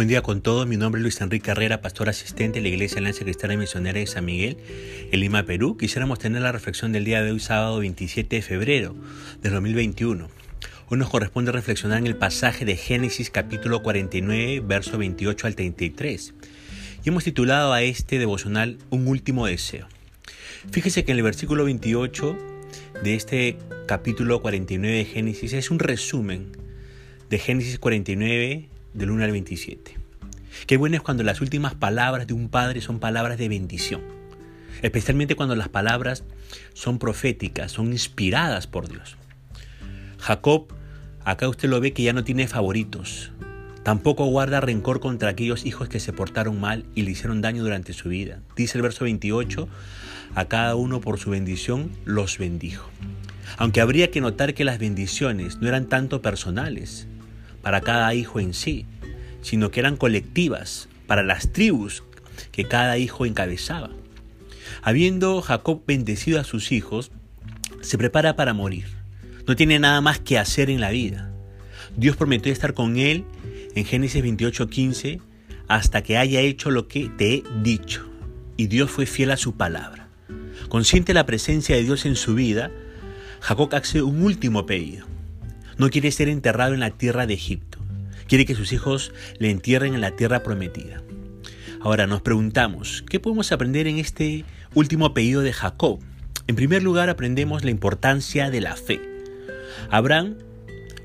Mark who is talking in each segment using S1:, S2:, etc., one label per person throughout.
S1: Buen día con todos, mi nombre es Luis Enrique Herrera, pastor asistente de la Iglesia Alianza Cristiana Misionera de San Miguel, en Lima, Perú. Quisiéramos tener la reflexión del día de hoy, sábado 27 de febrero del 2021. Hoy nos corresponde reflexionar en el pasaje de Génesis capítulo 49, verso 28 al 33. Y hemos titulado a este devocional Un último deseo. Fíjese que en el versículo 28 de este capítulo 49 de Génesis es un resumen de Génesis 49 del 1 al 27. Qué bueno es cuando las últimas palabras de un padre son palabras de bendición, especialmente cuando las palabras son proféticas, son inspiradas por Dios. Jacob, acá usted lo ve que ya no tiene favoritos, tampoco guarda rencor contra aquellos hijos que se portaron mal y le hicieron daño durante su vida. Dice el verso 28, a cada uno por su bendición los bendijo. Aunque habría que notar que las bendiciones no eran tanto personales, para cada hijo en sí, sino que eran colectivas para las tribus que cada hijo encabezaba. Habiendo Jacob bendecido a sus hijos, se prepara para morir. No tiene nada más que hacer en la vida. Dios prometió estar con él en Génesis 28:15 hasta que haya hecho lo que te he dicho. Y Dios fue fiel a su palabra. Consciente de la presencia de Dios en su vida, Jacob hace un último pedido. No quiere ser enterrado en la tierra de Egipto. Quiere que sus hijos le entierren en la tierra prometida. Ahora nos preguntamos, ¿qué podemos aprender en este último pedido de Jacob? En primer lugar, aprendemos la importancia de la fe. Abraham,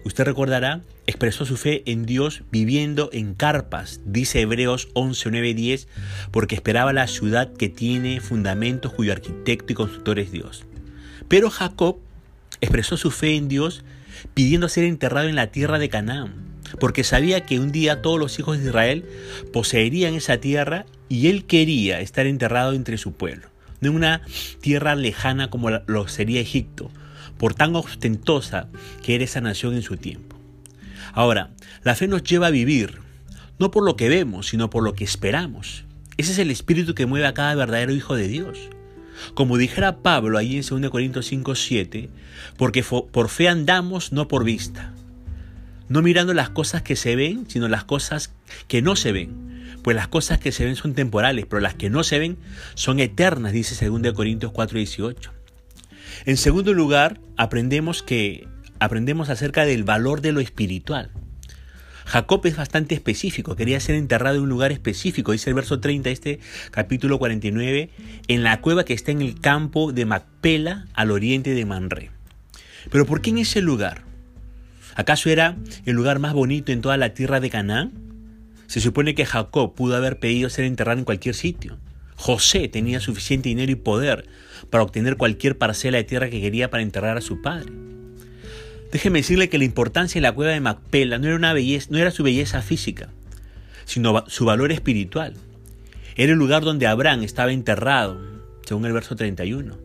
S1: usted recordará, expresó su fe en Dios viviendo en carpas, dice Hebreos 11, 9, 10, porque esperaba la ciudad que tiene fundamentos cuyo arquitecto y constructor es Dios. Pero Jacob expresó su fe en Dios pidiendo ser enterrado en la tierra de Canaán, porque sabía que un día todos los hijos de Israel poseerían esa tierra y él quería estar enterrado entre su pueblo, no en una tierra lejana como lo sería Egipto, por tan ostentosa que era esa nación en su tiempo. Ahora, la fe nos lleva a vivir, no por lo que vemos, sino por lo que esperamos. Ese es el espíritu que mueve a cada verdadero hijo de Dios. Como dijera Pablo ahí en 2 Corintios 5, 7, porque por fe andamos, no por vista. No mirando las cosas que se ven, sino las cosas que no se ven. Pues las cosas que se ven son temporales, pero las que no se ven son eternas, dice 2 Corintios 4, 18. En segundo lugar, aprendemos que aprendemos acerca del valor de lo espiritual. Jacob es bastante específico, quería ser enterrado en un lugar específico, dice el verso 30 de este capítulo 49, en la cueva que está en el campo de Macpela al oriente de Manre. Pero ¿por qué en ese lugar? ¿Acaso era el lugar más bonito en toda la tierra de Canaán? Se supone que Jacob pudo haber pedido ser enterrado en cualquier sitio. José tenía suficiente dinero y poder para obtener cualquier parcela de tierra que quería para enterrar a su padre. Déjeme decirle que la importancia de la cueva de Macpela no era, una belleza, no era su belleza física, sino su valor espiritual. Era el lugar donde Abraham estaba enterrado, según el verso 31,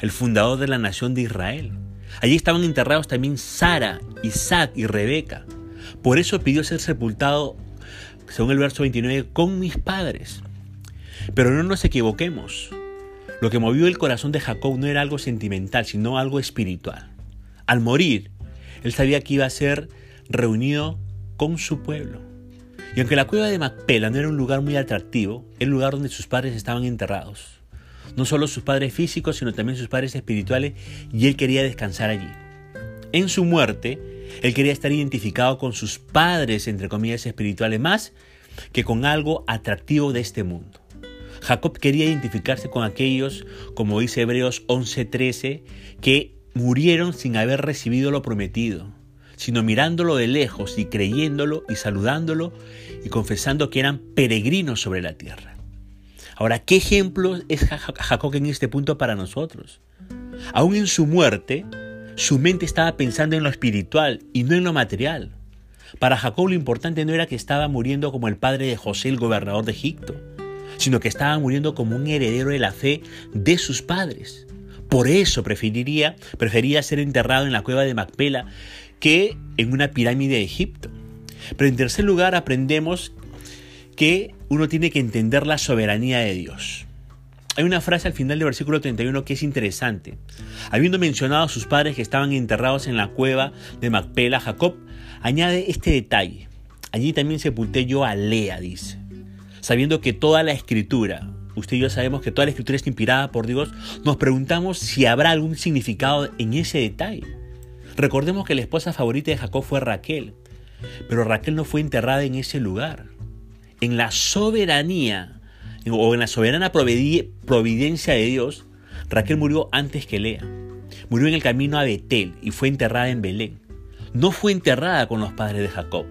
S1: el fundador de la nación de Israel. Allí estaban enterrados también Sara, Isaac y Rebeca. Por eso pidió ser sepultado, según el verso 29, con mis padres. Pero no nos equivoquemos. Lo que movió el corazón de Jacob no era algo sentimental, sino algo espiritual. Al morir, él sabía que iba a ser reunido con su pueblo. Y aunque la cueva de Macpela no era un lugar muy atractivo, era el lugar donde sus padres estaban enterrados. No solo sus padres físicos, sino también sus padres espirituales, y él quería descansar allí. En su muerte, él quería estar identificado con sus padres, entre comillas, espirituales, más que con algo atractivo de este mundo. Jacob quería identificarse con aquellos, como dice Hebreos 11:13, que murieron sin haber recibido lo prometido, sino mirándolo de lejos y creyéndolo y saludándolo y confesando que eran peregrinos sobre la tierra. Ahora, ¿qué ejemplo es Jacob en este punto para nosotros? Aún en su muerte, su mente estaba pensando en lo espiritual y no en lo material. Para Jacob lo importante no era que estaba muriendo como el padre de José, el gobernador de Egipto, sino que estaba muriendo como un heredero de la fe de sus padres. Por eso preferiría, prefería ser enterrado en la cueva de Macpela que en una pirámide de Egipto. Pero en tercer lugar aprendemos que uno tiene que entender la soberanía de Dios. Hay una frase al final del versículo 31 que es interesante. Habiendo mencionado a sus padres que estaban enterrados en la cueva de Macpela, Jacob añade este detalle. Allí también sepulté yo a Lea, dice. Sabiendo que toda la escritura, usted y yo sabemos que toda la escritura está inspirada por Dios, nos preguntamos si habrá algún significado en ese detalle. Recordemos que la esposa favorita de Jacob fue Raquel, pero Raquel no fue enterrada en ese lugar. En la soberanía o en la soberana providencia de Dios, Raquel murió antes que Lea. Murió en el camino a Betel y fue enterrada en Belén. No fue enterrada con los padres de Jacob.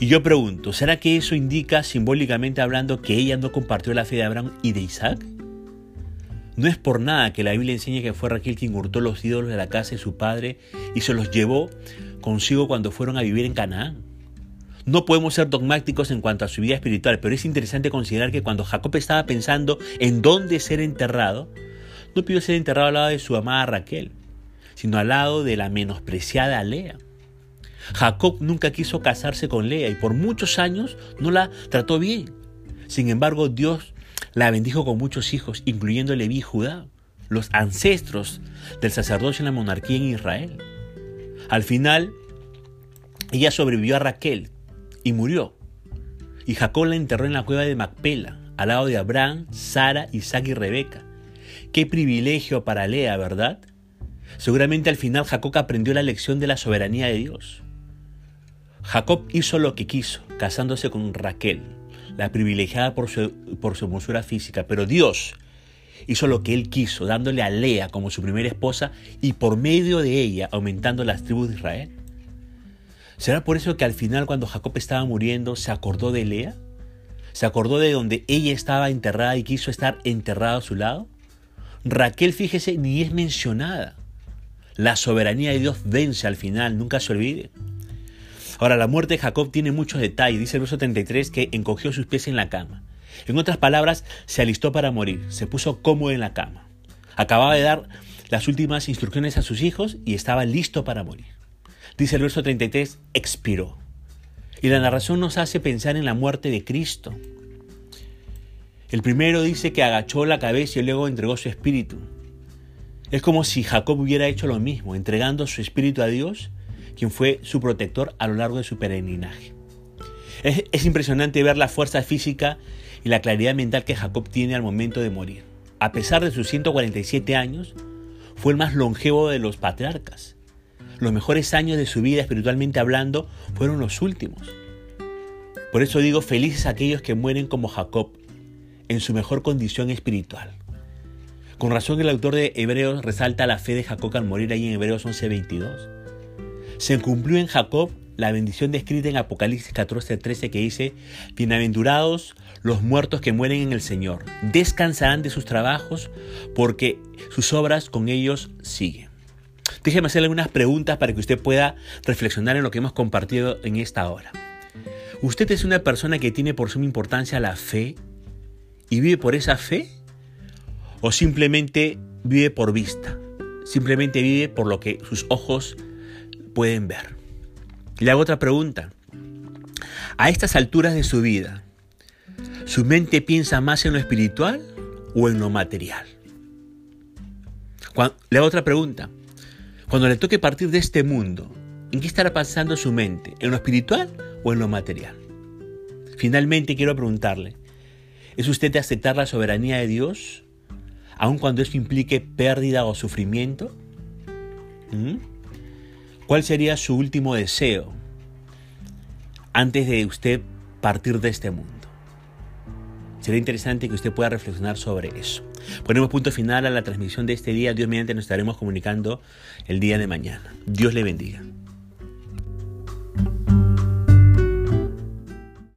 S1: Y yo pregunto, ¿será que eso indica simbólicamente hablando que ella no compartió la fe de Abraham y de Isaac? No es por nada que la Biblia enseña que fue Raquel quien hurtó los ídolos de la casa de su padre y se los llevó consigo cuando fueron a vivir en Canaán. No podemos ser dogmáticos en cuanto a su vida espiritual, pero es interesante considerar que cuando Jacob estaba pensando en dónde ser enterrado, no pidió ser enterrado al lado de su amada Raquel, sino al lado de la menospreciada Lea. Jacob nunca quiso casarse con Lea y por muchos años no la trató bien. Sin embargo, Dios la bendijo con muchos hijos, incluyendo Leví y Judá, los ancestros del sacerdocio en la monarquía en Israel. Al final, ella sobrevivió a Raquel y murió. Y Jacob la enterró en la cueva de Macpela, al lado de Abraham, Sara, Isaac y Rebeca. Qué privilegio para Lea, ¿verdad? Seguramente al final Jacob aprendió la lección de la soberanía de Dios. Jacob hizo lo que quiso, casándose con Raquel, la privilegiada por su, por su hermosura física, pero Dios hizo lo que él quiso, dándole a Lea como su primera esposa y por medio de ella aumentando las tribus de Israel. ¿Será por eso que al final cuando Jacob estaba muriendo se acordó de Lea? ¿Se acordó de donde ella estaba enterrada y quiso estar enterrada a su lado? Raquel, fíjese, ni es mencionada. La soberanía de Dios vence al final, nunca se olvide. Ahora, la muerte de Jacob tiene muchos detalles. Dice el verso 33 que encogió sus pies en la cama. En otras palabras, se alistó para morir, se puso cómodo en la cama. Acababa de dar las últimas instrucciones a sus hijos y estaba listo para morir. Dice el verso 33, expiró. Y la narración nos hace pensar en la muerte de Cristo. El primero dice que agachó la cabeza y luego entregó su espíritu. Es como si Jacob hubiera hecho lo mismo, entregando su espíritu a Dios quien fue su protector a lo largo de su peregrinaje. Es, impresionante ver la fuerza física y la claridad mental que Jacob tiene al momento de morir. A pesar de sus 147 años, fue el más longevo de los patriarcas. Los mejores años de su vida espiritualmente hablando fueron los últimos. Por eso digo felices aquellos que mueren como Jacob, en su mejor condición espiritual. Con razón el autor de Hebreos resalta la fe de Jacob al morir ahí en Hebreos 11:22. Se cumplió en Jacob la bendición descrita en Apocalipsis 14:13 que dice, Bienaventurados los muertos que mueren en el Señor, descansarán de sus trabajos porque sus obras con ellos siguen. Déjeme hacerle algunas preguntas para que usted pueda reflexionar en lo que hemos compartido en esta hora. ¿Usted es una persona que tiene por suma importancia la fe y vive por esa fe? ¿O simplemente vive por vista? Simplemente vive por lo que sus ojos pueden ver. Le hago otra pregunta. A estas alturas de su vida, ¿su mente piensa más en lo espiritual o en lo material? le hago otra pregunta. Cuando le toque partir de este mundo, ¿en qué estará pasando su mente? ¿En lo espiritual o en lo material? Finalmente quiero preguntarle, ¿es usted de aceptar la soberanía de Dios, aun cuando eso implique pérdida o sufrimiento? ¿Mm? ¿Cuál sería su último deseo antes de usted partir de este mundo? Sería interesante que usted pueda reflexionar sobre eso. Ponemos punto final a la transmisión de este día. Dios mediante nos estaremos comunicando el día de mañana. Dios le bendiga.